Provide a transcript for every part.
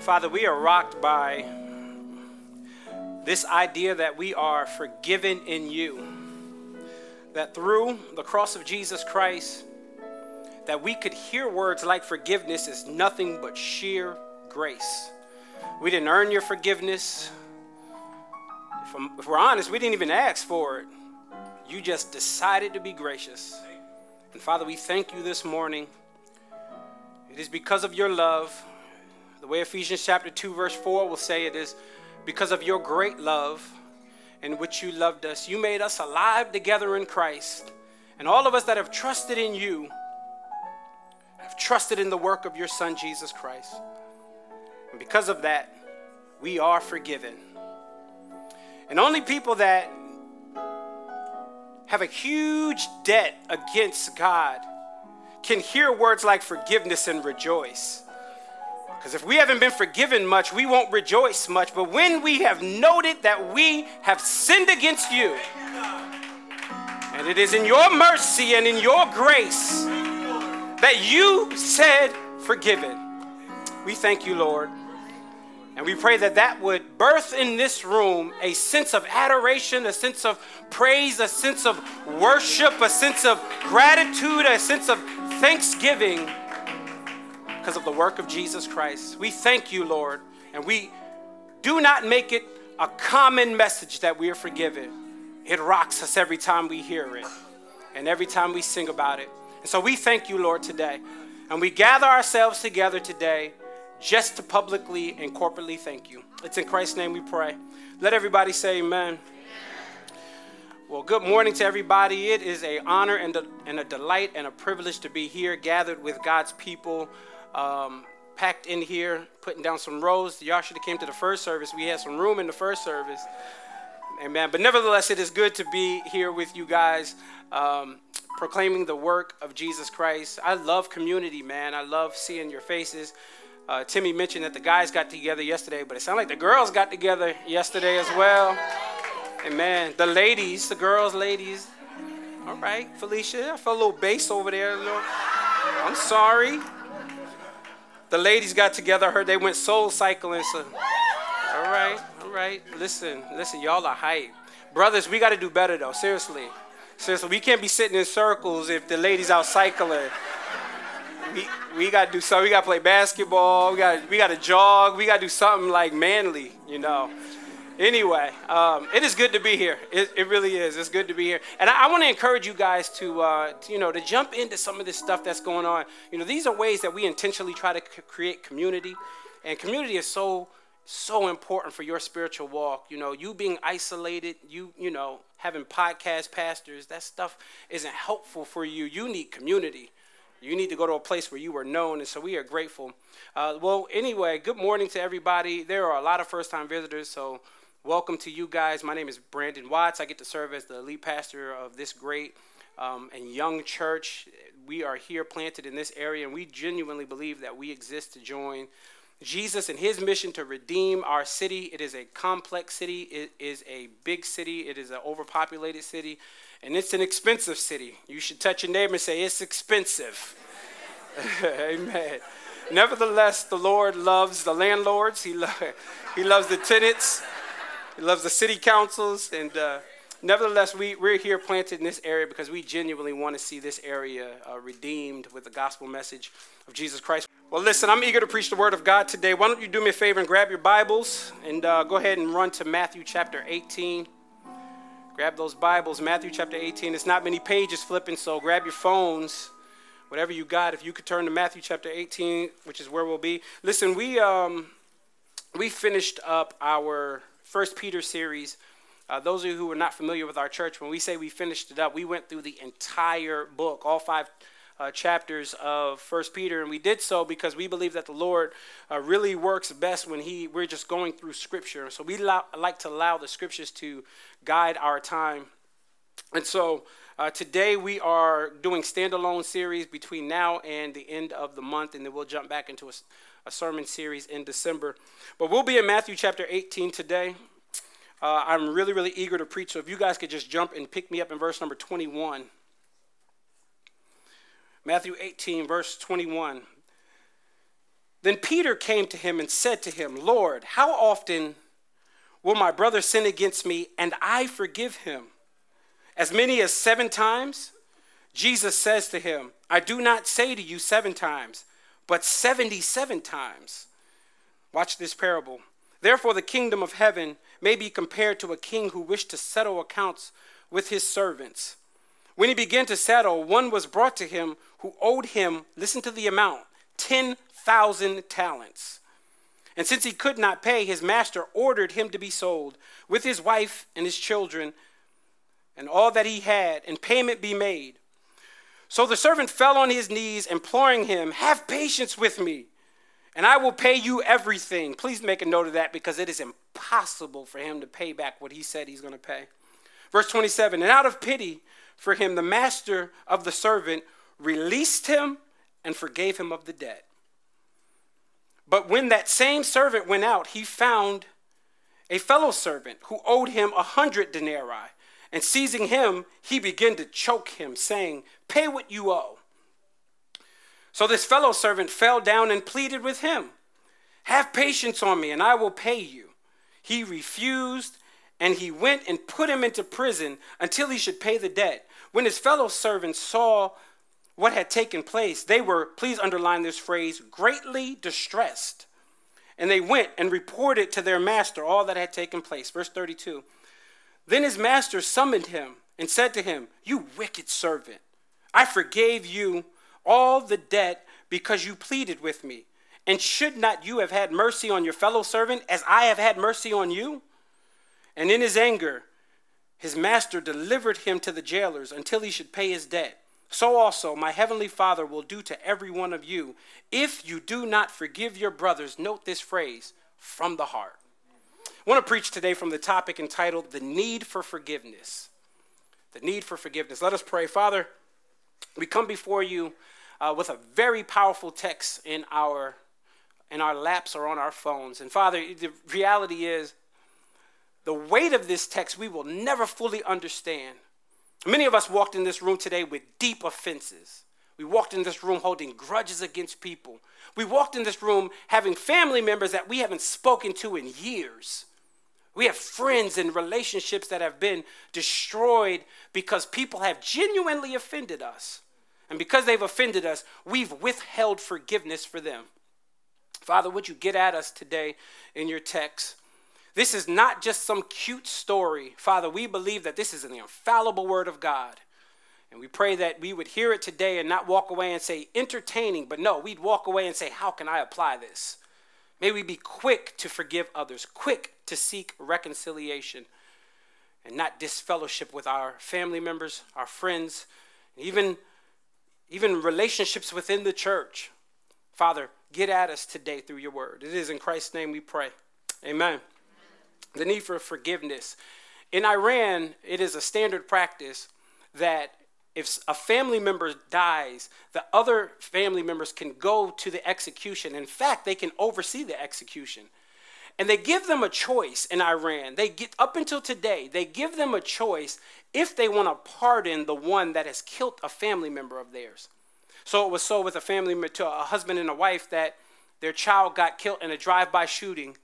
Father, we are rocked by this idea that we are forgiven in you. That through the cross of Jesus Christ, that we could hear words like forgiveness is nothing but sheer grace. We didn't earn your forgiveness. If, if we're honest, we didn't even ask for it. You just decided to be gracious. And Father, we thank you this morning. It is because of your love. Way Ephesians chapter 2, verse 4 will say it is because of your great love in which you loved us. You made us alive together in Christ. And all of us that have trusted in you have trusted in the work of your Son, Jesus Christ. And because of that, we are forgiven. And only people that have a huge debt against God can hear words like forgiveness and rejoice. Because if we haven't been forgiven much, we won't rejoice much. But when we have noted that we have sinned against you, and it is in your mercy and in your grace that you said forgiven, we thank you, Lord. And we pray that that would birth in this room a sense of adoration, a sense of praise, a sense of worship, a sense of gratitude, a sense of thanksgiving because of the work of Jesus Christ. We thank you, Lord, and we do not make it a common message that we are forgiven. It rocks us every time we hear it and every time we sing about it. And so we thank you, Lord, today. And we gather ourselves together today just to publicly and corporately thank you. It's in Christ's name we pray. Let everybody say amen. Well, good morning to everybody. It is a honor and a, and a delight and a privilege to be here gathered with God's people um, packed in here, putting down some rows. Y'all should have came to the first service. We had some room in the first service. Amen. But nevertheless, it is good to be here with you guys, um, proclaiming the work of Jesus Christ. I love community, man. I love seeing your faces. Uh, Timmy mentioned that the guys got together yesterday, but it sounded like the girls got together yesterday as well. Amen. The ladies, the girls, ladies. All right, Felicia. I felt a little bass over there. I'm sorry. The ladies got together. Heard they went soul cycling. So, all right, all right. Listen, listen, y'all are hype. Brothers, we got to do better though. Seriously, seriously, we can't be sitting in circles if the ladies out cycling. We, we got to do something. We got to play basketball. We got we got to jog. We got to do something like manly, you know. Anyway, um, it is good to be here. It, it, really is. It's good to be here. And I, I want to encourage you guys to, uh, to, you know, to jump into some of this stuff that's going on. You know, these are ways that we intentionally try to c- create community. And community is so, so important for your spiritual walk. You know, you being isolated, you, you know, having podcast pastors, that stuff isn't helpful for you. You need community. You need to go to a place where you are known, and so we are grateful. Uh, well, anyway, good morning to everybody. There are a lot of first time visitors, so welcome to you guys. My name is Brandon Watts. I get to serve as the lead pastor of this great um, and young church. We are here planted in this area, and we genuinely believe that we exist to join Jesus and his mission to redeem our city. It is a complex city, it is a big city, it is an overpopulated city, and it's an expensive city. You should touch your neighbor and say, It's expensive. Amen. Nevertheless, the Lord loves the landlords, He, lo- he loves the tenants. He loves the city councils. And uh, nevertheless, we, we're here planted in this area because we genuinely want to see this area uh, redeemed with the gospel message of Jesus Christ. Well, listen, I'm eager to preach the word of God today. Why don't you do me a favor and grab your Bibles and uh, go ahead and run to Matthew chapter 18. Grab those Bibles, Matthew chapter 18. It's not many pages flipping, so grab your phones whatever you got, if you could turn to Matthew chapter 18, which is where we'll be. Listen, we um, we finished up our First Peter series. Uh, those of you who are not familiar with our church, when we say we finished it up, we went through the entire book, all five uh, chapters of First Peter, and we did so because we believe that the Lord uh, really works best when He we're just going through Scripture. So we like to allow the Scriptures to guide our time, and so. Uh, today we are doing standalone series between now and the end of the month, and then we'll jump back into a, a sermon series in December. But we'll be in Matthew chapter 18 today. Uh, I'm really, really eager to preach. So if you guys could just jump and pick me up in verse number 21. Matthew 18, verse 21. Then Peter came to him and said to him, Lord, how often will my brother sin against me and I forgive him? As many as seven times? Jesus says to him, I do not say to you seven times, but 77 times. Watch this parable. Therefore, the kingdom of heaven may be compared to a king who wished to settle accounts with his servants. When he began to settle, one was brought to him who owed him, listen to the amount, 10,000 talents. And since he could not pay, his master ordered him to be sold with his wife and his children and all that he had, and payment be made. So the servant fell on his knees, imploring him, Have patience with me, and I will pay you everything. Please make a note of that because it is impossible for him to pay back what he said he's going to pay. Verse 27 And out of pity for him, the master of the servant released him and forgave him of the debt. But when that same servant went out, he found a fellow servant who owed him a hundred denarii. And seizing him, he began to choke him, saying, Pay what you owe. So this fellow servant fell down and pleaded with him, Have patience on me, and I will pay you. He refused, and he went and put him into prison until he should pay the debt. When his fellow servants saw what had taken place, they were, please underline this phrase, greatly distressed. And they went and reported to their master all that had taken place. Verse 32. Then his master summoned him and said to him, You wicked servant, I forgave you all the debt because you pleaded with me. And should not you have had mercy on your fellow servant as I have had mercy on you? And in his anger, his master delivered him to the jailers until he should pay his debt. So also my heavenly Father will do to every one of you if you do not forgive your brothers. Note this phrase from the heart. I want to preach today from the topic entitled The Need for Forgiveness. The Need for Forgiveness. Let us pray. Father, we come before you uh, with a very powerful text in our in our laps or on our phones. And Father, the reality is the weight of this text we will never fully understand. Many of us walked in this room today with deep offenses. We walked in this room holding grudges against people. We walked in this room having family members that we haven't spoken to in years. We have friends and relationships that have been destroyed because people have genuinely offended us. And because they've offended us, we've withheld forgiveness for them. Father, would you get at us today in your text? This is not just some cute story. Father, we believe that this is an infallible word of God. And we pray that we would hear it today and not walk away and say entertaining, but no, we'd walk away and say, how can I apply this? May we be quick to forgive others, quick to seek reconciliation, and not disfellowship with our family members, our friends, even, even relationships within the church. Father, get at us today through your word. It is in Christ's name we pray. Amen. The need for forgiveness. In Iran, it is a standard practice that if a family member dies, the other family members can go to the execution. In fact, they can oversee the execution. And they give them a choice in Iran. They get up until today, they give them a choice if they want to pardon the one that has killed a family member of theirs. So it was so with a family to a husband and a wife that their child got killed in a drive-by shooting.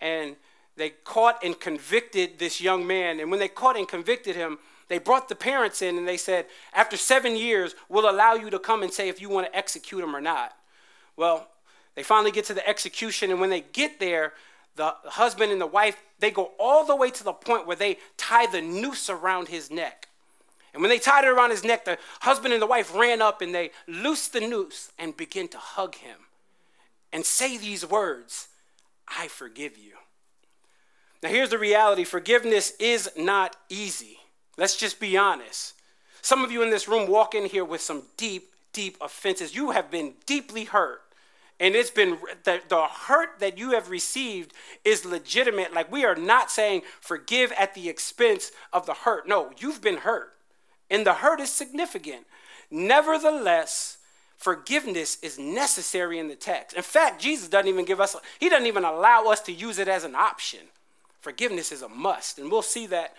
And they caught and convicted this young man. And when they caught and convicted him, they brought the parents in and they said, after seven years, we'll allow you to come and say if you want to execute him or not. Well, they finally get to the execution, and when they get there, the husband and the wife, they go all the way to the point where they tie the noose around his neck. And when they tied it around his neck, the husband and the wife ran up and they loosed the noose and began to hug him and say these words I forgive you. Now, here's the reality forgiveness is not easy. Let's just be honest. Some of you in this room walk in here with some deep, deep offenses. You have been deeply hurt. And it's been the, the hurt that you have received is legitimate. Like we are not saying forgive at the expense of the hurt. No, you've been hurt. And the hurt is significant. Nevertheless, forgiveness is necessary in the text. In fact, Jesus doesn't even give us, he doesn't even allow us to use it as an option. Forgiveness is a must. And we'll see that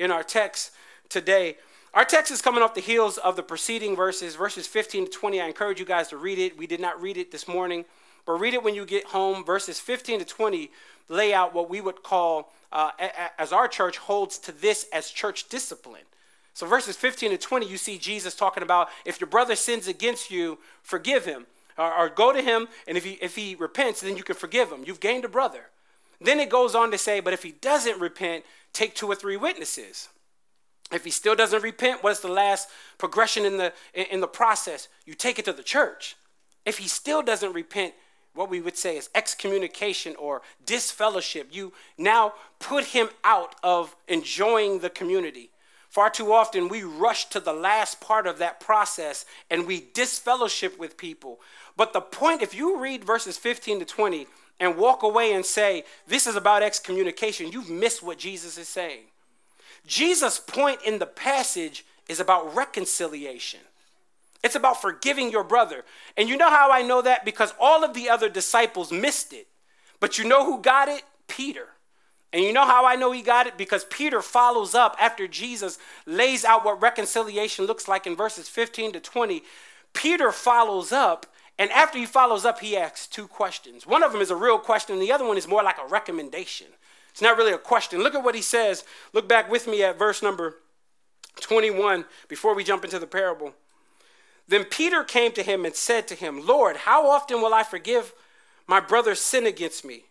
in our text today. Our text is coming off the heels of the preceding verses, verses 15 to 20. I encourage you guys to read it. We did not read it this morning, but read it when you get home. Verses 15 to 20 lay out what we would call, uh, as our church holds to this as church discipline. So, verses 15 to 20, you see Jesus talking about if your brother sins against you, forgive him. Or, or go to him, and if he, if he repents, then you can forgive him. You've gained a brother. Then it goes on to say, but if he doesn't repent, take two or three witnesses. If he still doesn't repent, what's the last progression in the, in the process? You take it to the church. If he still doesn't repent, what we would say is excommunication or disfellowship. You now put him out of enjoying the community. Far too often, we rush to the last part of that process and we disfellowship with people. But the point, if you read verses 15 to 20 and walk away and say, This is about excommunication, you've missed what Jesus is saying. Jesus' point in the passage is about reconciliation. It's about forgiving your brother. And you know how I know that? Because all of the other disciples missed it. But you know who got it? Peter. And you know how I know he got it? Because Peter follows up after Jesus lays out what reconciliation looks like in verses 15 to 20. Peter follows up, and after he follows up, he asks two questions. One of them is a real question, and the other one is more like a recommendation. It's not really a question. Look at what he says. Look back with me at verse number 21 before we jump into the parable. Then Peter came to him and said to him, Lord, how often will I forgive my brother's sin against me?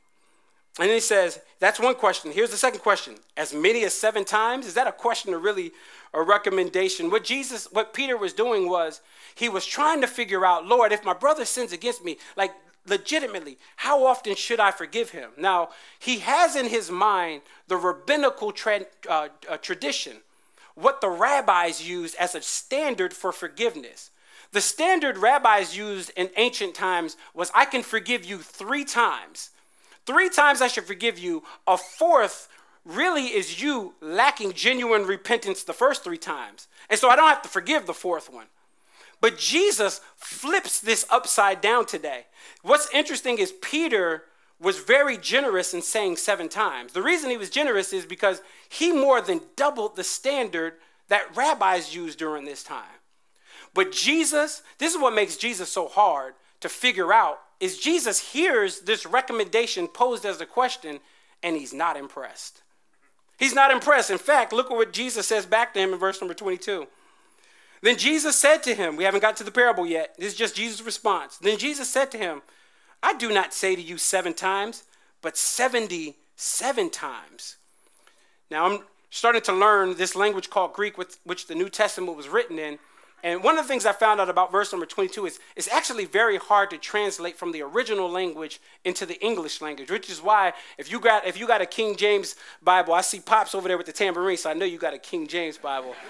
And he says, That's one question. Here's the second question As many as seven times? Is that a question or really a recommendation? What Jesus, what Peter was doing was he was trying to figure out, Lord, if my brother sins against me, like legitimately, how often should I forgive him? Now, he has in his mind the rabbinical tra- uh, uh, tradition, what the rabbis used as a standard for forgiveness. The standard rabbis used in ancient times was I can forgive you three times. Three times I should forgive you. A fourth really is you lacking genuine repentance the first three times. And so I don't have to forgive the fourth one. But Jesus flips this upside down today. What's interesting is Peter was very generous in saying seven times. The reason he was generous is because he more than doubled the standard that rabbis used during this time. But Jesus, this is what makes Jesus so hard to figure out is Jesus hears this recommendation posed as a question and he's not impressed. He's not impressed. In fact, look at what Jesus says back to him in verse number 22. Then Jesus said to him, We haven't got to the parable yet. This is just Jesus' response. Then Jesus said to him, I do not say to you seven times, but 77 times. Now I'm starting to learn this language called Greek, which the New Testament was written in. And one of the things I found out about verse number 22 is it's actually very hard to translate from the original language into the English language, which is why if you got if you got a King James Bible, I see Pops over there with the tambourine, so I know you got a King James Bible.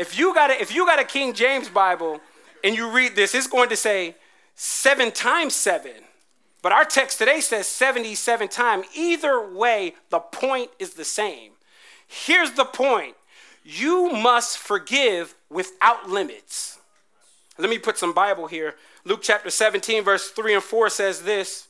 If you got a, if you got a King James Bible and you read this, it's going to say seven times seven. But our text today says 77 times. Either way, the point is the same. Here's the point you must forgive without limits. Let me put some Bible here. Luke chapter 17, verse 3 and 4 says this.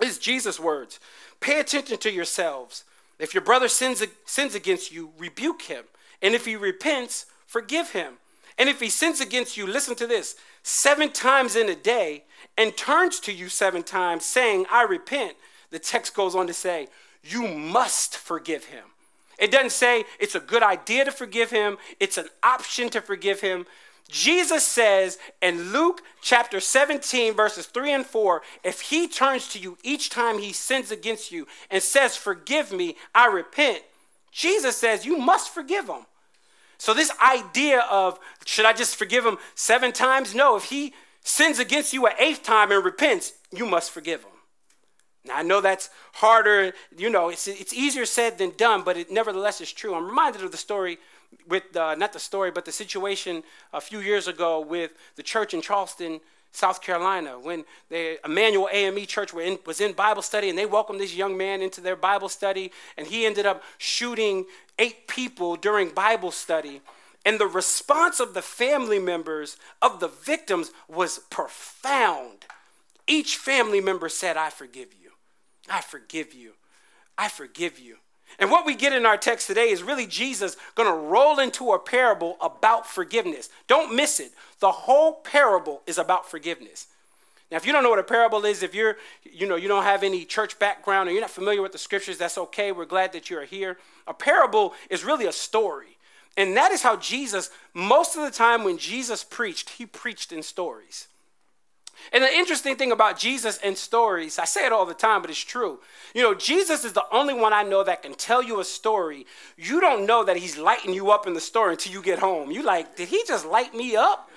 This is Jesus' words. Pay attention to yourselves. If your brother sins, sins against you, rebuke him. And if he repents, forgive him. And if he sins against you, listen to this seven times in a day and turns to you seven times, saying, I repent, the text goes on to say, You must forgive him. It doesn't say it's a good idea to forgive him, it's an option to forgive him. Jesus says in Luke chapter 17, verses 3 and 4, if he turns to you each time he sins against you and says, Forgive me, I repent, Jesus says you must forgive him. So, this idea of should I just forgive him seven times? No, if he sins against you an eighth time and repents, you must forgive him. Now, I know that's harder, you know, it's, it's easier said than done, but it nevertheless is true. I'm reminded of the story with, uh, not the story, but the situation a few years ago with the church in Charleston, South Carolina, when the Emanuel AME Church in, was in Bible study and they welcomed this young man into their Bible study, and he ended up shooting eight people during Bible study. And the response of the family members of the victims was profound. Each family member said, I forgive you. I forgive you. I forgive you. And what we get in our text today is really Jesus going to roll into a parable about forgiveness. Don't miss it. The whole parable is about forgiveness. Now, if you don't know what a parable is, if you're, you know, you don't have any church background or you're not familiar with the scriptures, that's okay. We're glad that you're here. A parable is really a story. And that is how Jesus, most of the time when Jesus preached, he preached in stories. And the interesting thing about Jesus and stories, I say it all the time, but it's true. You know, Jesus is the only one I know that can tell you a story. You don't know that he's lighting you up in the story until you get home. You like, did he just light me up?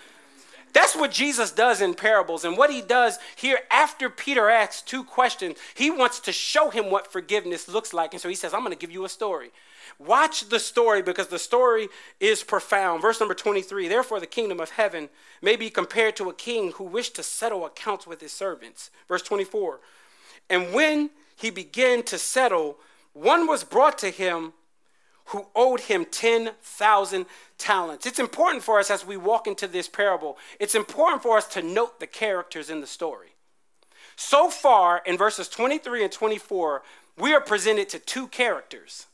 That's what Jesus does in parables. And what he does here after Peter asks two questions, he wants to show him what forgiveness looks like. And so he says, I'm going to give you a story. Watch the story because the story is profound. Verse number 23 Therefore, the kingdom of heaven may be compared to a king who wished to settle accounts with his servants. Verse 24 And when he began to settle, one was brought to him who owed him 10,000 talents. It's important for us as we walk into this parable, it's important for us to note the characters in the story. So far, in verses 23 and 24, we are presented to two characters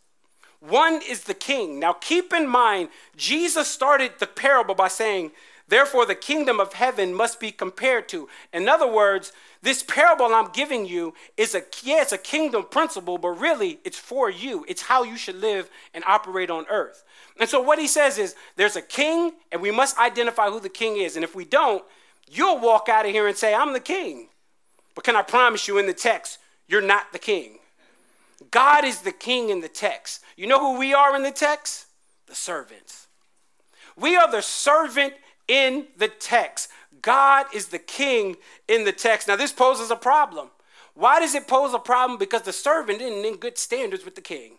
one is the king. Now keep in mind, Jesus started the parable by saying, Therefore, the kingdom of heaven must be compared to. In other words, this parable I'm giving you is a yeah, it's a kingdom principle, but really it's for you. It's how you should live and operate on earth. And so what he says is there's a king, and we must identify who the king is. And if we don't, you'll walk out of here and say, I'm the king. But can I promise you in the text, you're not the king. God is the king in the text. You know who we are in the text? The servants. We are the servant in the text. God is the king in the text. Now, this poses a problem. Why does it pose a problem? Because the servant isn't in good standards with the king.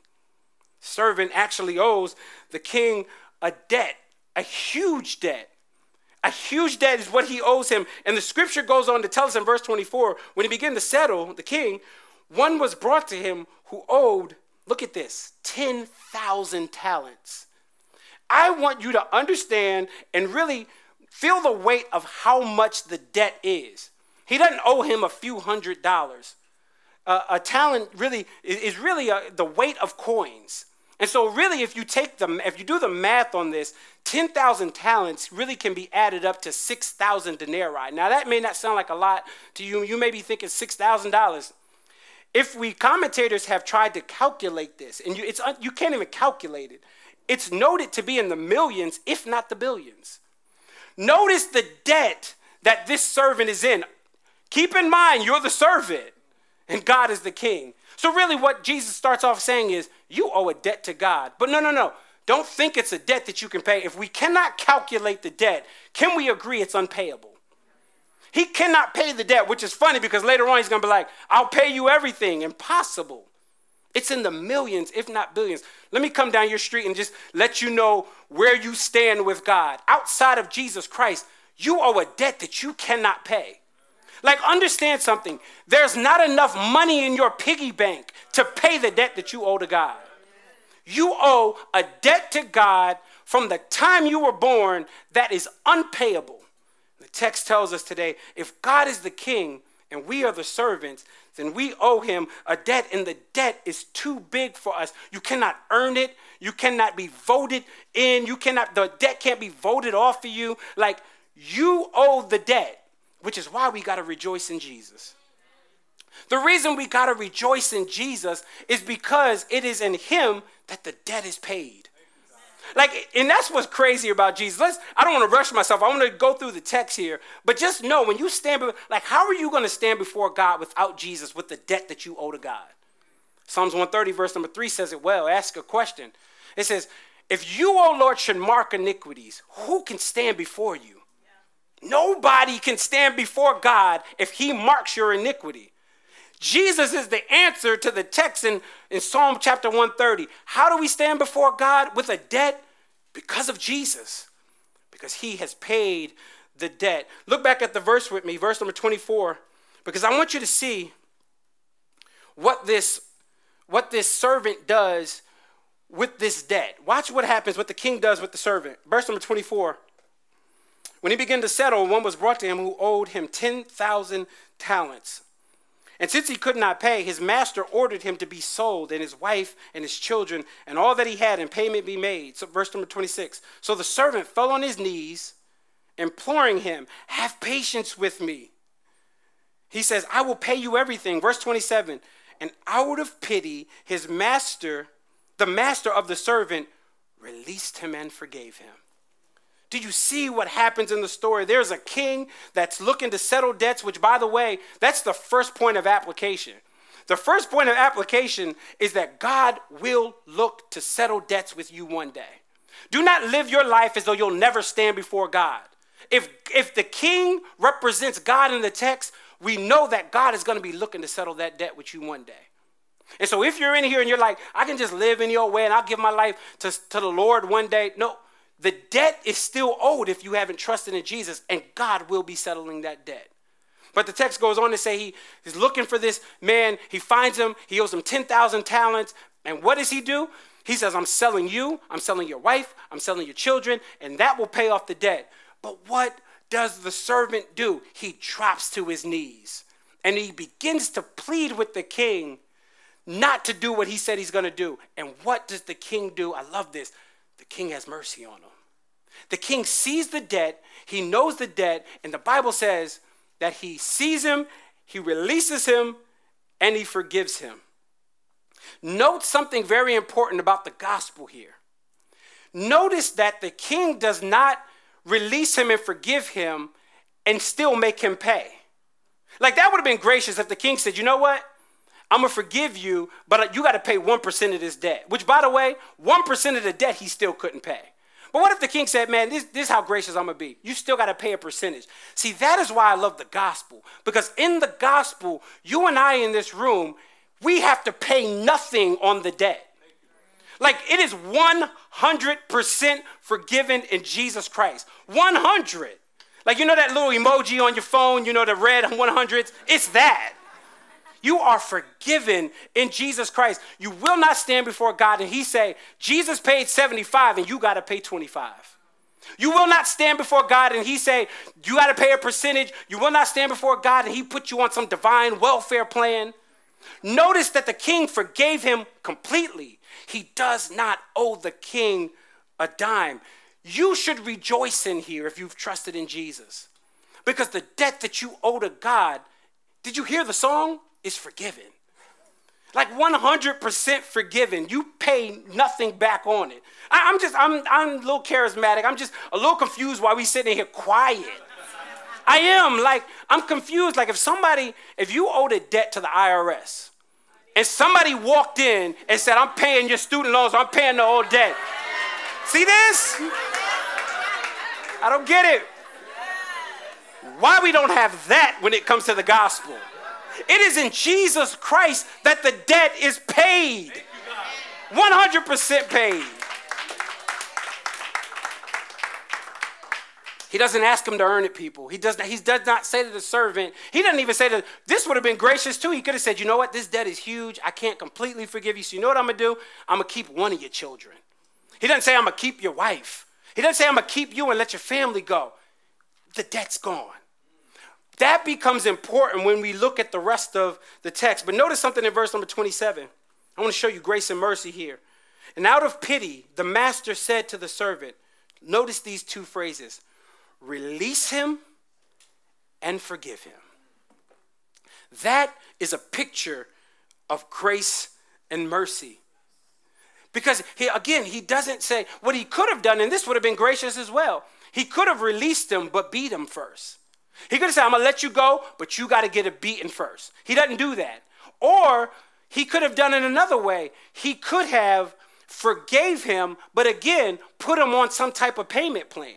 Servant actually owes the king a debt, a huge debt. A huge debt is what he owes him. And the scripture goes on to tell us in verse 24 when he began to settle, the king, one was brought to him who owed, look at this, 10,000 talents. I want you to understand and really feel the weight of how much the debt is. He doesn't owe him a few hundred dollars. Uh, a talent really is really a, the weight of coins. And so, really, if you take the if you do the math on this, ten thousand talents really can be added up to six thousand denarii. Now, that may not sound like a lot to you. You may be thinking six thousand dollars if we commentators have tried to calculate this, and you, it's, you can't even calculate it, it's noted to be in the millions, if not the billions. Notice the debt that this servant is in. Keep in mind, you're the servant, and God is the king. So, really, what Jesus starts off saying is, you owe a debt to God. But no, no, no. Don't think it's a debt that you can pay. If we cannot calculate the debt, can we agree it's unpayable? He cannot pay the debt, which is funny because later on he's going to be like, I'll pay you everything. Impossible. It's in the millions, if not billions. Let me come down your street and just let you know where you stand with God. Outside of Jesus Christ, you owe a debt that you cannot pay. Like, understand something. There's not enough money in your piggy bank to pay the debt that you owe to God. You owe a debt to God from the time you were born that is unpayable The text tells us today if God is the king and we are the servants, then we owe him a debt, and the debt is too big for us. You cannot earn it, you cannot be voted in, you cannot, the debt can't be voted off of you. Like you owe the debt, which is why we got to rejoice in Jesus. The reason we got to rejoice in Jesus is because it is in him that the debt is paid. Like, and that's what's crazy about Jesus. Let's, I don't want to rush myself. I want to go through the text here. But just know when you stand, like, how are you going to stand before God without Jesus with the debt that you owe to God? Psalms 130, verse number three says it well. Ask a question. It says, If you, O Lord, should mark iniquities, who can stand before you? Yeah. Nobody can stand before God if he marks your iniquity. Jesus is the answer to the text in, in Psalm chapter 130. How do we stand before God with a debt? Because of Jesus, because he has paid the debt. Look back at the verse with me, verse number 24, because I want you to see what this, what this servant does with this debt. Watch what happens, what the king does with the servant. Verse number 24. When he began to settle, one was brought to him who owed him 10,000 talents. And since he could not pay, his master ordered him to be sold, and his wife and his children, and all that he had, and payment be made. So, verse number 26. So the servant fell on his knees, imploring him, Have patience with me, He says, I will pay you everything. Verse 27 And out of pity, his master, the master of the servant, released him and forgave him. Do you see what happens in the story? There's a king that's looking to settle debts, which, by the way, that's the first point of application. The first point of application is that God will look to settle debts with you one day. Do not live your life as though you'll never stand before God. If, if the king represents God in the text, we know that God is going to be looking to settle that debt with you one day. And so if you're in here and you're like, I can just live in your way and I'll give my life to, to the Lord one day, no, the debt is still owed if you haven't trusted in Jesus, and God will be settling that debt. But the text goes on to say he is looking for this man. He finds him. He owes him 10,000 talents. And what does he do? He says, I'm selling you, I'm selling your wife, I'm selling your children, and that will pay off the debt. But what does the servant do? He drops to his knees and he begins to plead with the king not to do what he said he's going to do. And what does the king do? I love this. The king has mercy on him. The king sees the debt, he knows the debt, and the Bible says that he sees him, he releases him, and he forgives him. Note something very important about the gospel here. Notice that the king does not release him and forgive him and still make him pay. Like that would have been gracious if the king said, you know what? I'm gonna forgive you, but you got to pay 1% of this debt. Which, by the way, 1% of the debt he still couldn't pay. But what if the king said, man, this, this is how gracious I'm gonna be? You still got to pay a percentage. See, that is why I love the gospel. Because in the gospel, you and I in this room, we have to pay nothing on the debt. Like it is 100% forgiven in Jesus Christ. 100. Like you know that little emoji on your phone, you know the red 100s? It's that. You are forgiven in Jesus Christ. You will not stand before God and he say, Jesus paid 75 and you got to pay 25. You will not stand before God and he say, you got to pay a percentage. You will not stand before God and he put you on some divine welfare plan. Notice that the king forgave him completely. He does not owe the king a dime. You should rejoice in here if you've trusted in Jesus. Because the debt that you owe to God, did you hear the song? Is forgiven. Like 100% forgiven. You pay nothing back on it. I, am just, I'm, I'm a little charismatic. I'm just a little confused why we sitting here quiet. I am. Like, I'm confused. Like, if somebody, if you owed a debt to the IRS, and somebody walked in and said, I'm paying your student loans, I'm paying the whole debt. See this? I don't get it. Why we don't have that when it comes to the gospel? It is in Jesus Christ that the debt is paid. 100% paid. He doesn't ask him to earn it, people. He does, not, he does not say to the servant, he doesn't even say that this would have been gracious too. He could have said, you know what, this debt is huge. I can't completely forgive you. So you know what I'm gonna do? I'm gonna keep one of your children. He doesn't say I'm gonna keep your wife. He doesn't say I'm gonna keep you and let your family go. The debt's gone. That becomes important when we look at the rest of the text. But notice something in verse number 27. I want to show you grace and mercy here. And out of pity, the master said to the servant, notice these two phrases release him and forgive him. That is a picture of grace and mercy. Because he, again, he doesn't say what he could have done, and this would have been gracious as well. He could have released him, but beat him first. He could have said, I'm gonna let you go, but you gotta get a beating first. He doesn't do that. Or he could have done it another way. He could have forgave him, but again, put him on some type of payment plan.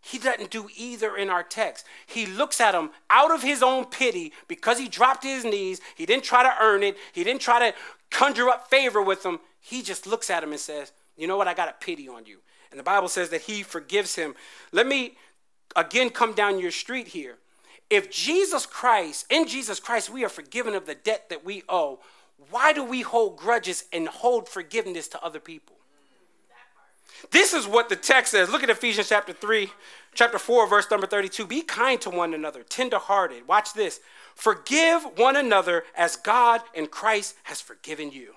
He doesn't do either in our text. He looks at him out of his own pity because he dropped his knees. He didn't try to earn it, he didn't try to conjure up favor with him. He just looks at him and says, You know what? I got a pity on you. And the Bible says that he forgives him. Let me again come down your street here. If Jesus Christ, in Jesus Christ, we are forgiven of the debt that we owe, why do we hold grudges and hold forgiveness to other people? This is what the text says. Look at Ephesians chapter 3, chapter 4, verse number 32. Be kind to one another, tenderhearted. Watch this. Forgive one another as God in Christ has forgiven you.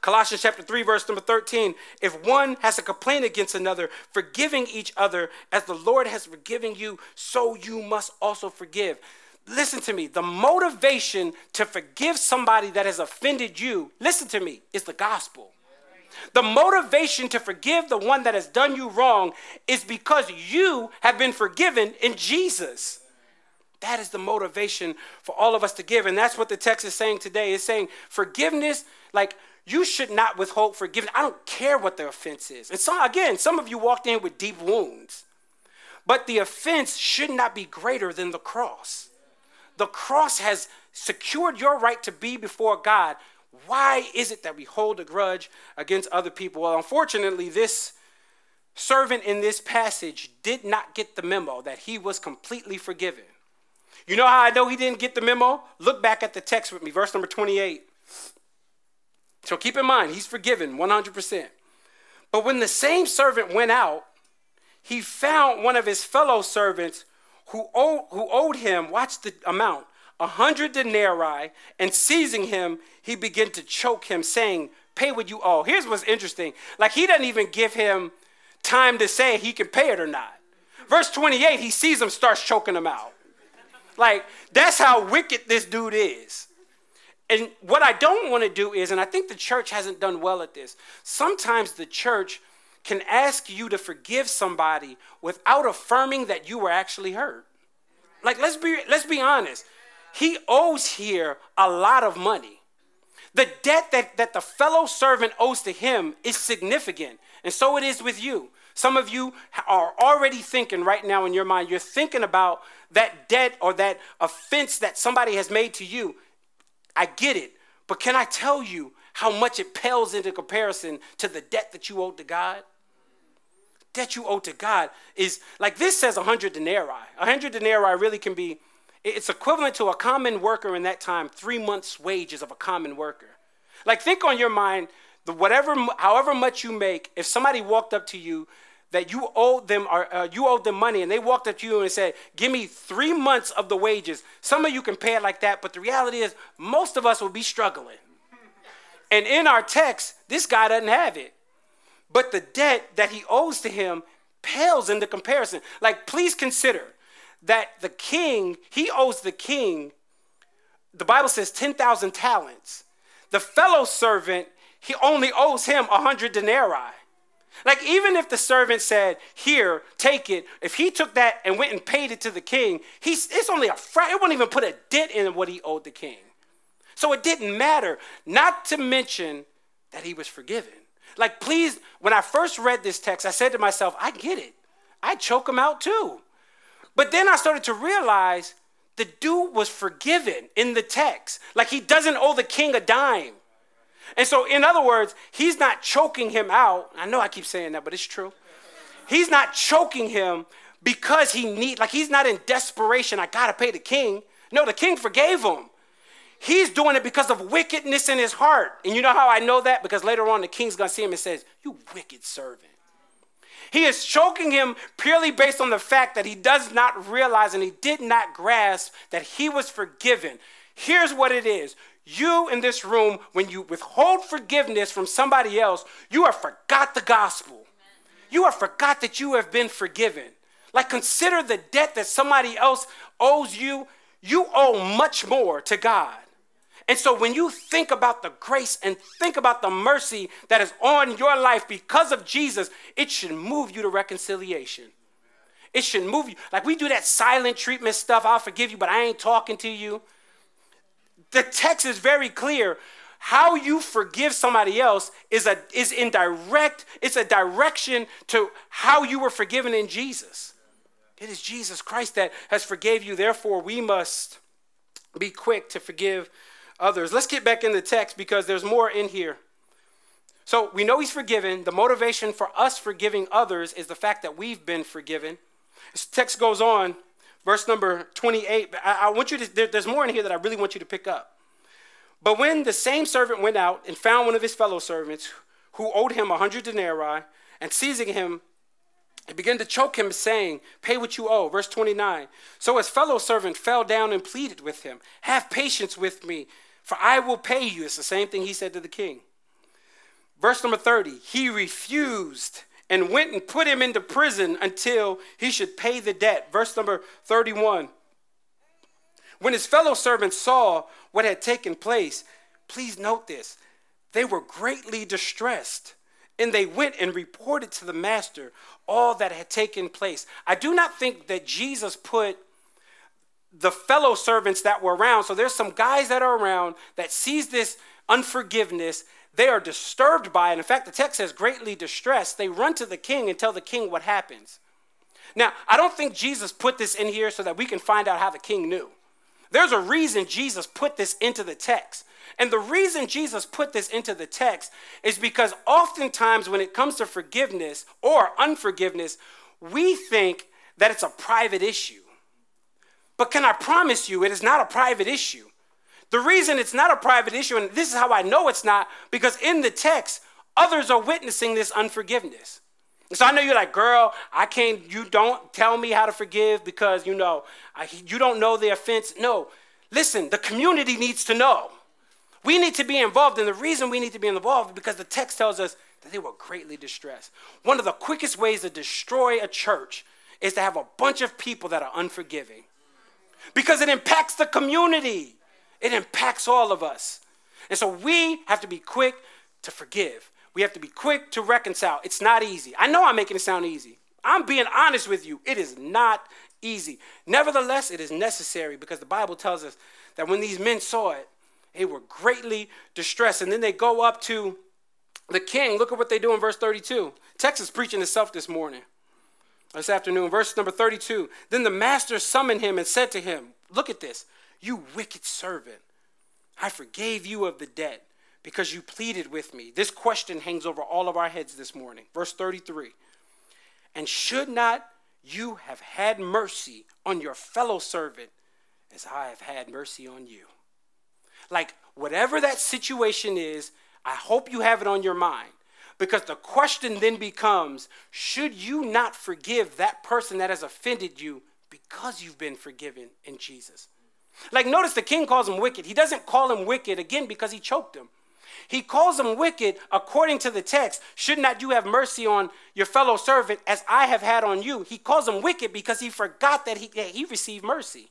Colossians chapter 3, verse number 13. If one has a complaint against another, forgiving each other as the Lord has forgiven you, so you must also forgive. listen to me, the motivation to forgive somebody that has offended you, listen to me, is the gospel. The motivation to forgive the one that has done you wrong is because you have been forgiven in Jesus. That is the motivation for all of us to give. And that's what the text is saying today. It's saying forgiveness, like you should not withhold forgiveness. I don't care what the offense is. And so, again, some of you walked in with deep wounds. But the offense should not be greater than the cross. The cross has secured your right to be before God. Why is it that we hold a grudge against other people? Well, unfortunately, this servant in this passage did not get the memo that he was completely forgiven. You know how I know he didn't get the memo? Look back at the text with me, verse number 28. So keep in mind, he's forgiven 100%. But when the same servant went out, he found one of his fellow servants who owed, who owed him, watch the amount, a hundred denarii, and seizing him, he began to choke him, saying, Pay what you owe. Here's what's interesting. Like he doesn't even give him time to say he can pay it or not. Verse 28, he sees him, starts choking him out. Like, that's how wicked this dude is. And what I don't want to do is, and I think the church hasn't done well at this, sometimes the church can ask you to forgive somebody without affirming that you were actually hurt. Like, let's be, let's be honest. He owes here a lot of money. The debt that, that the fellow servant owes to him is significant, and so it is with you. Some of you are already thinking right now in your mind, you're thinking about that debt or that offense that somebody has made to you. I get it, but can I tell you how much it pales into comparison to the debt that you owe to God? Debt you owe to God is like this says 100 denarii. 100 denarii really can be, it's equivalent to a common worker in that time, three months' wages of a common worker. Like think on your mind, the whatever, however much you make, if somebody walked up to you that you owed them or uh, you owed them money and they walked up to you and said give me three months of the wages. Some of you can pay it like that but the reality is most of us will be struggling. And in our text this guy doesn't have it. But the debt that he owes to him pales into comparison. Like please consider that the king he owes the king the bible says 10000 talents. The fellow servant he only owes him 100 denarii like, even if the servant said, Here, take it, if he took that and went and paid it to the king, he's, it's only a fraction, it won't even put a dent in what he owed the king. So it didn't matter, not to mention that he was forgiven. Like, please, when I first read this text, I said to myself, I get it. I choke him out too. But then I started to realize the dude was forgiven in the text. Like, he doesn't owe the king a dime. And so, in other words, he's not choking him out. I know I keep saying that, but it's true. He's not choking him because he need like he's not in desperation. I gotta pay the king. No, the king forgave him. He's doing it because of wickedness in his heart. And you know how I know that? Because later on the king's gonna see him and says, You wicked servant. He is choking him purely based on the fact that he does not realize and he did not grasp that he was forgiven. Here's what it is you in this room, when you withhold forgiveness from somebody else, you have forgot the gospel. You have forgot that you have been forgiven. Like, consider the debt that somebody else owes you. You owe much more to God. And so, when you think about the grace and think about the mercy that is on your life because of Jesus, it should move you to reconciliation. It should move you. Like, we do that silent treatment stuff. I'll forgive you, but I ain't talking to you the text is very clear. How you forgive somebody else is a is in direct, it's a direction to how you were forgiven in Jesus. It is Jesus Christ that has forgave you. Therefore, we must be quick to forgive others. Let's get back in the text because there's more in here. So we know he's forgiven. The motivation for us forgiving others is the fact that we've been forgiven. This text goes on verse number 28. I, I want you to, there, there's more in here that I really want you to pick up. But when the same servant went out and found one of his fellow servants who owed him a hundred denarii, and seizing him, he began to choke him, saying, Pay what you owe. Verse 29. So his fellow servant fell down and pleaded with him, Have patience with me, for I will pay you. It's the same thing he said to the king. Verse number 30. He refused and went and put him into prison until he should pay the debt. Verse number 31. When his fellow servants saw what had taken place, please note this, they were greatly distressed. And they went and reported to the master all that had taken place. I do not think that Jesus put the fellow servants that were around. So there's some guys that are around that sees this unforgiveness. They are disturbed by it. In fact, the text says greatly distressed. They run to the king and tell the king what happens. Now, I don't think Jesus put this in here so that we can find out how the king knew. There's a reason Jesus put this into the text. And the reason Jesus put this into the text is because oftentimes when it comes to forgiveness or unforgiveness, we think that it's a private issue. But can I promise you, it is not a private issue. The reason it's not a private issue, and this is how I know it's not, because in the text, others are witnessing this unforgiveness. So I know you're like, girl, I can't, you don't tell me how to forgive because, you know, I, you don't know the offense. No, listen, the community needs to know. We need to be involved. And the reason we need to be involved is because the text tells us that they were greatly distressed. One of the quickest ways to destroy a church is to have a bunch of people that are unforgiving because it impacts the community, it impacts all of us. And so we have to be quick to forgive. We have to be quick to reconcile. It's not easy. I know I'm making it sound easy. I'm being honest with you. It is not easy. Nevertheless, it is necessary because the Bible tells us that when these men saw it, they were greatly distressed. And then they go up to the king. Look at what they do in verse 32. Texas preaching itself this morning, this afternoon. Verse number 32. Then the master summoned him and said to him, Look at this, you wicked servant. I forgave you of the debt because you pleaded with me. This question hangs over all of our heads this morning. Verse 33 And should not you have had mercy on your fellow servant as I have had mercy on you? Like, whatever that situation is, I hope you have it on your mind. Because the question then becomes should you not forgive that person that has offended you because you've been forgiven in Jesus? Like, notice the king calls him wicked. He doesn't call him wicked again because he choked him. He calls him wicked according to the text. Should not you have mercy on your fellow servant as I have had on you? He calls him wicked because he forgot that he, that he received mercy.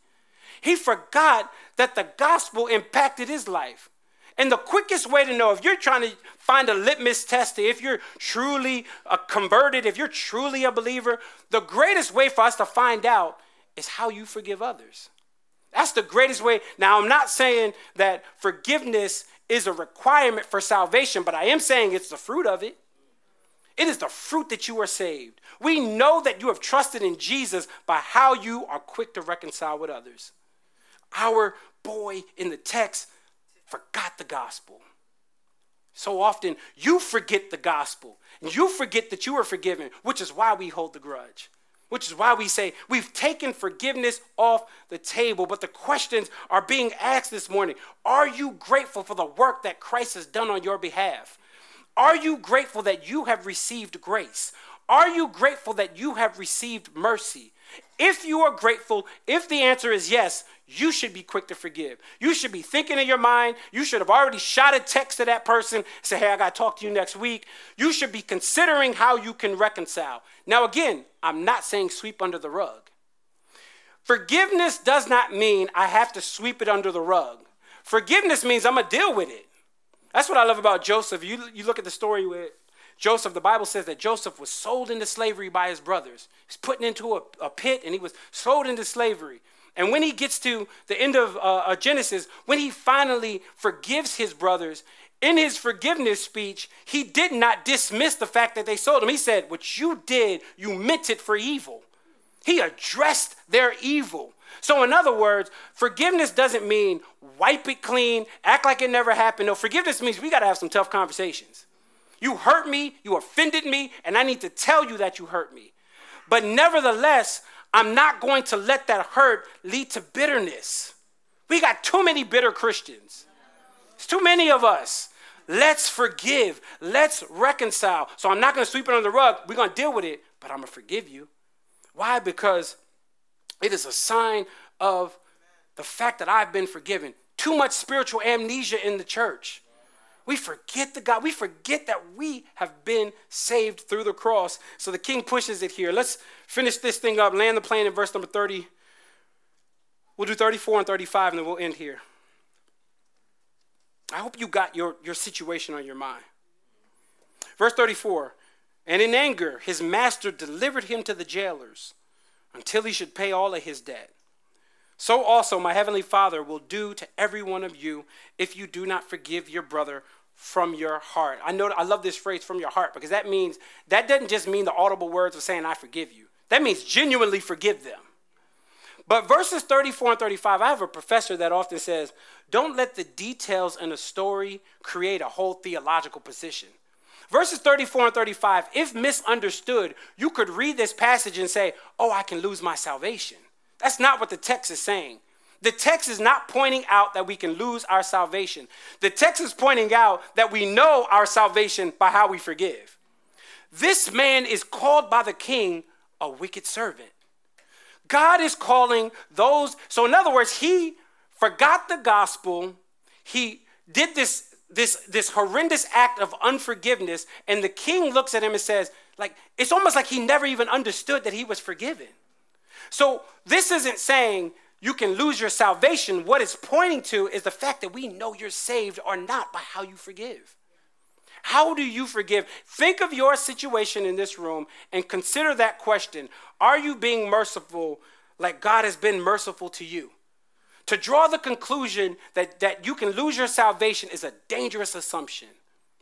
He forgot that the gospel impacted his life. And the quickest way to know if you're trying to find a litmus test, if you're truly a converted, if you're truly a believer, the greatest way for us to find out is how you forgive others. That's the greatest way. Now, I'm not saying that forgiveness is a requirement for salvation, but I am saying it's the fruit of it. It is the fruit that you are saved. We know that you have trusted in Jesus by how you are quick to reconcile with others. Our boy in the text forgot the gospel. So often you forget the gospel and you forget that you are forgiven, which is why we hold the grudge which is why we say we've taken forgiveness off the table. But the questions are being asked this morning Are you grateful for the work that Christ has done on your behalf? Are you grateful that you have received grace? Are you grateful that you have received mercy? If you are grateful, if the answer is yes, you should be quick to forgive. You should be thinking in your mind. You should have already shot a text to that person, say, hey, I got to talk to you next week. You should be considering how you can reconcile. Now, again, I'm not saying sweep under the rug. Forgiveness does not mean I have to sweep it under the rug. Forgiveness means I'm going to deal with it. That's what I love about Joseph. You, you look at the story with Joseph, the Bible says that Joseph was sold into slavery by his brothers. He's put into a, a pit and he was sold into slavery. And when he gets to the end of uh, uh, Genesis, when he finally forgives his brothers, in his forgiveness speech, he did not dismiss the fact that they sold him. He said, What you did, you meant it for evil. He addressed their evil. So, in other words, forgiveness doesn't mean wipe it clean, act like it never happened. No, forgiveness means we got to have some tough conversations. You hurt me, you offended me, and I need to tell you that you hurt me. But nevertheless, I'm not going to let that hurt lead to bitterness. We got too many bitter Christians. It's too many of us. Let's forgive. Let's reconcile. So I'm not going to sweep it under the rug. We're going to deal with it, but I'm going to forgive you. Why? Because it is a sign of the fact that I've been forgiven. Too much spiritual amnesia in the church. We forget the God. We forget that we have been saved through the cross. So the king pushes it here. Let's finish this thing up. Land the plane in verse number 30. We'll do 34 and 35, and then we'll end here. I hope you got your, your situation on your mind. Verse 34 And in anger, his master delivered him to the jailers until he should pay all of his debt. So also my heavenly Father will do to every one of you if you do not forgive your brother from your heart. I know I love this phrase from your heart because that means that doesn't just mean the audible words of saying I forgive you. That means genuinely forgive them. But verses 34 and 35, I have a professor that often says, don't let the details in a story create a whole theological position. Verses 34 and 35, if misunderstood, you could read this passage and say, oh, I can lose my salvation. That's not what the text is saying. The text is not pointing out that we can lose our salvation. The text is pointing out that we know our salvation by how we forgive. This man is called by the king a wicked servant. God is calling those, so in other words, he forgot the gospel, he did this, this, this horrendous act of unforgiveness, and the king looks at him and says, like, it's almost like he never even understood that he was forgiven. So this isn't saying you can lose your salvation. What it's pointing to is the fact that we know you're saved or not by how you forgive. How do you forgive? Think of your situation in this room and consider that question. Are you being merciful like God has been merciful to you? To draw the conclusion that, that you can lose your salvation is a dangerous assumption.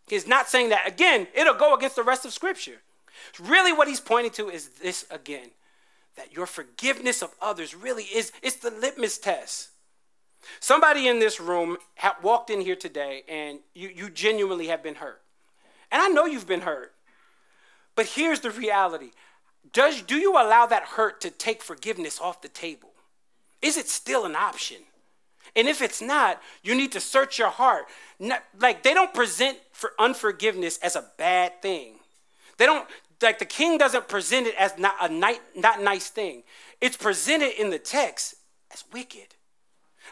He's not saying that. Again, it'll go against the rest of Scripture. Really, what he's pointing to is this again that your forgiveness of others really is it's the litmus test. Somebody in this room walked in here today and you, you genuinely have been hurt. And I know you've been hurt. But here's the reality Does, Do you allow that hurt to take forgiveness off the table? Is it still an option? And if it's not, you need to search your heart. Not, like they don't present for unforgiveness as a bad thing. They don't like the king doesn't present it as not a nice, not nice thing. It's presented in the text as wicked.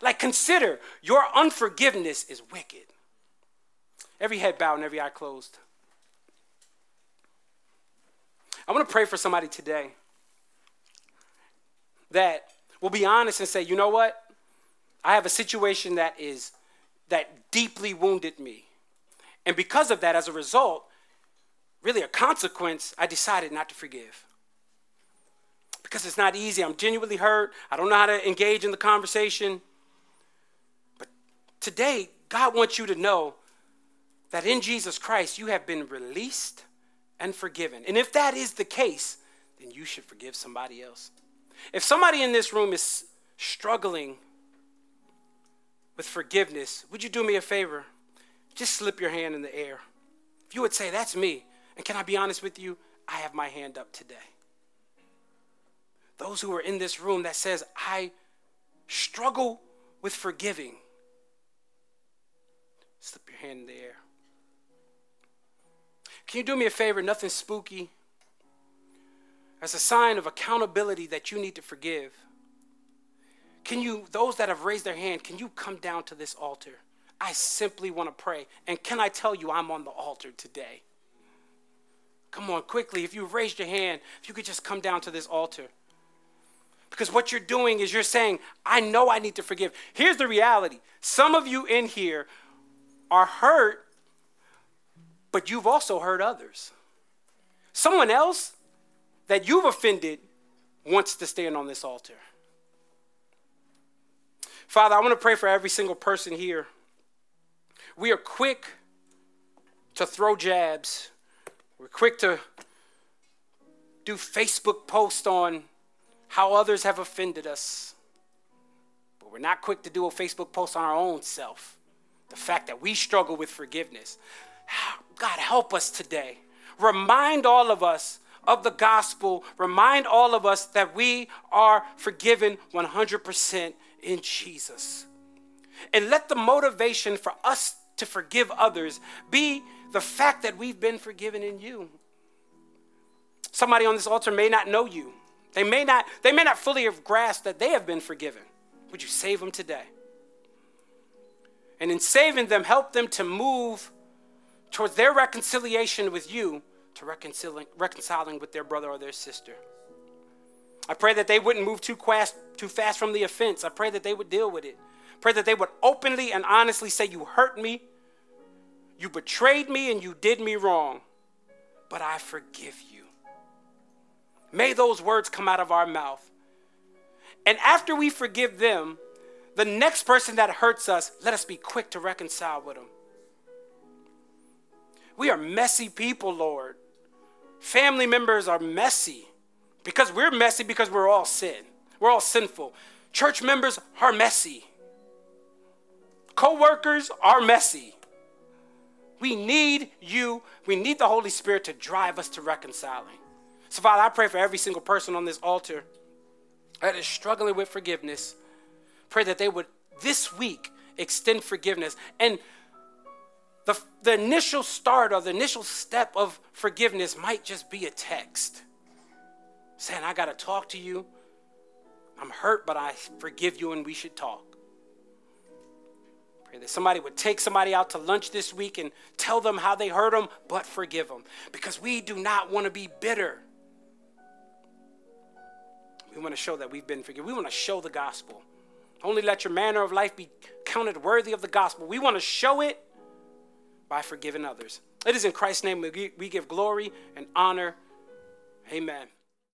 Like consider your unforgiveness is wicked. Every head bowed and every eye closed. I want to pray for somebody today that will be honest and say, you know what? I have a situation that is that deeply wounded me. And because of that, as a result, really a consequence, I decided not to forgive. Because it's not easy. I'm genuinely hurt. I don't know how to engage in the conversation. But today, God wants you to know that in Jesus Christ, you have been released and forgiven. And if that is the case, then you should forgive somebody else. If somebody in this room is struggling with forgiveness, would you do me a favor? Just slip your hand in the air. If you would say, That's me, and can I be honest with you? I have my hand up today. Those who are in this room that says, I struggle with forgiving, slip your hand in the air. Can you do me a favor? Nothing spooky. As a sign of accountability that you need to forgive, can you, those that have raised their hand, can you come down to this altar? I simply want to pray. And can I tell you, I'm on the altar today. Come on, quickly. If you've raised your hand, if you could just come down to this altar. Because what you're doing is you're saying, I know I need to forgive. Here's the reality some of you in here are hurt but you've also hurt others. Someone else that you've offended wants to stand on this altar. Father, I want to pray for every single person here. We are quick to throw jabs, we're quick to do Facebook posts on how others have offended us. But we're not quick to do a Facebook post on our own self. The fact that we struggle with forgiveness. God, help us today. Remind all of us of the gospel. Remind all of us that we are forgiven 100% in Jesus. And let the motivation for us to forgive others be the fact that we've been forgiven in you. Somebody on this altar may not know you. They may not, they may not fully have grasped that they have been forgiven. Would you save them today? And in saving them, help them to move towards their reconciliation with you to reconciling, reconciling with their brother or their sister. I pray that they wouldn't move too fast, too fast from the offense. I pray that they would deal with it. Pray that they would openly and honestly say, You hurt me, you betrayed me, and you did me wrong, but I forgive you. May those words come out of our mouth. And after we forgive them, the next person that hurts us, let us be quick to reconcile with them. We are messy people, Lord. Family members are messy because we're messy because we're all sin. We're all sinful. Church members are messy. Co-workers are messy. We need you. We need the Holy Spirit to drive us to reconciling. So, Father, I pray for every single person on this altar that is struggling with forgiveness. Pray that they would this week extend forgiveness. And the, the initial start or the initial step of forgiveness might just be a text saying, I got to talk to you. I'm hurt, but I forgive you and we should talk. Pray that somebody would take somebody out to lunch this week and tell them how they hurt them, but forgive them. Because we do not want to be bitter. We want to show that we've been forgiven. We want to show the gospel. Only let your manner of life be counted worthy of the gospel. We want to show it by forgiving others. It is in Christ's name we give glory and honor. Amen.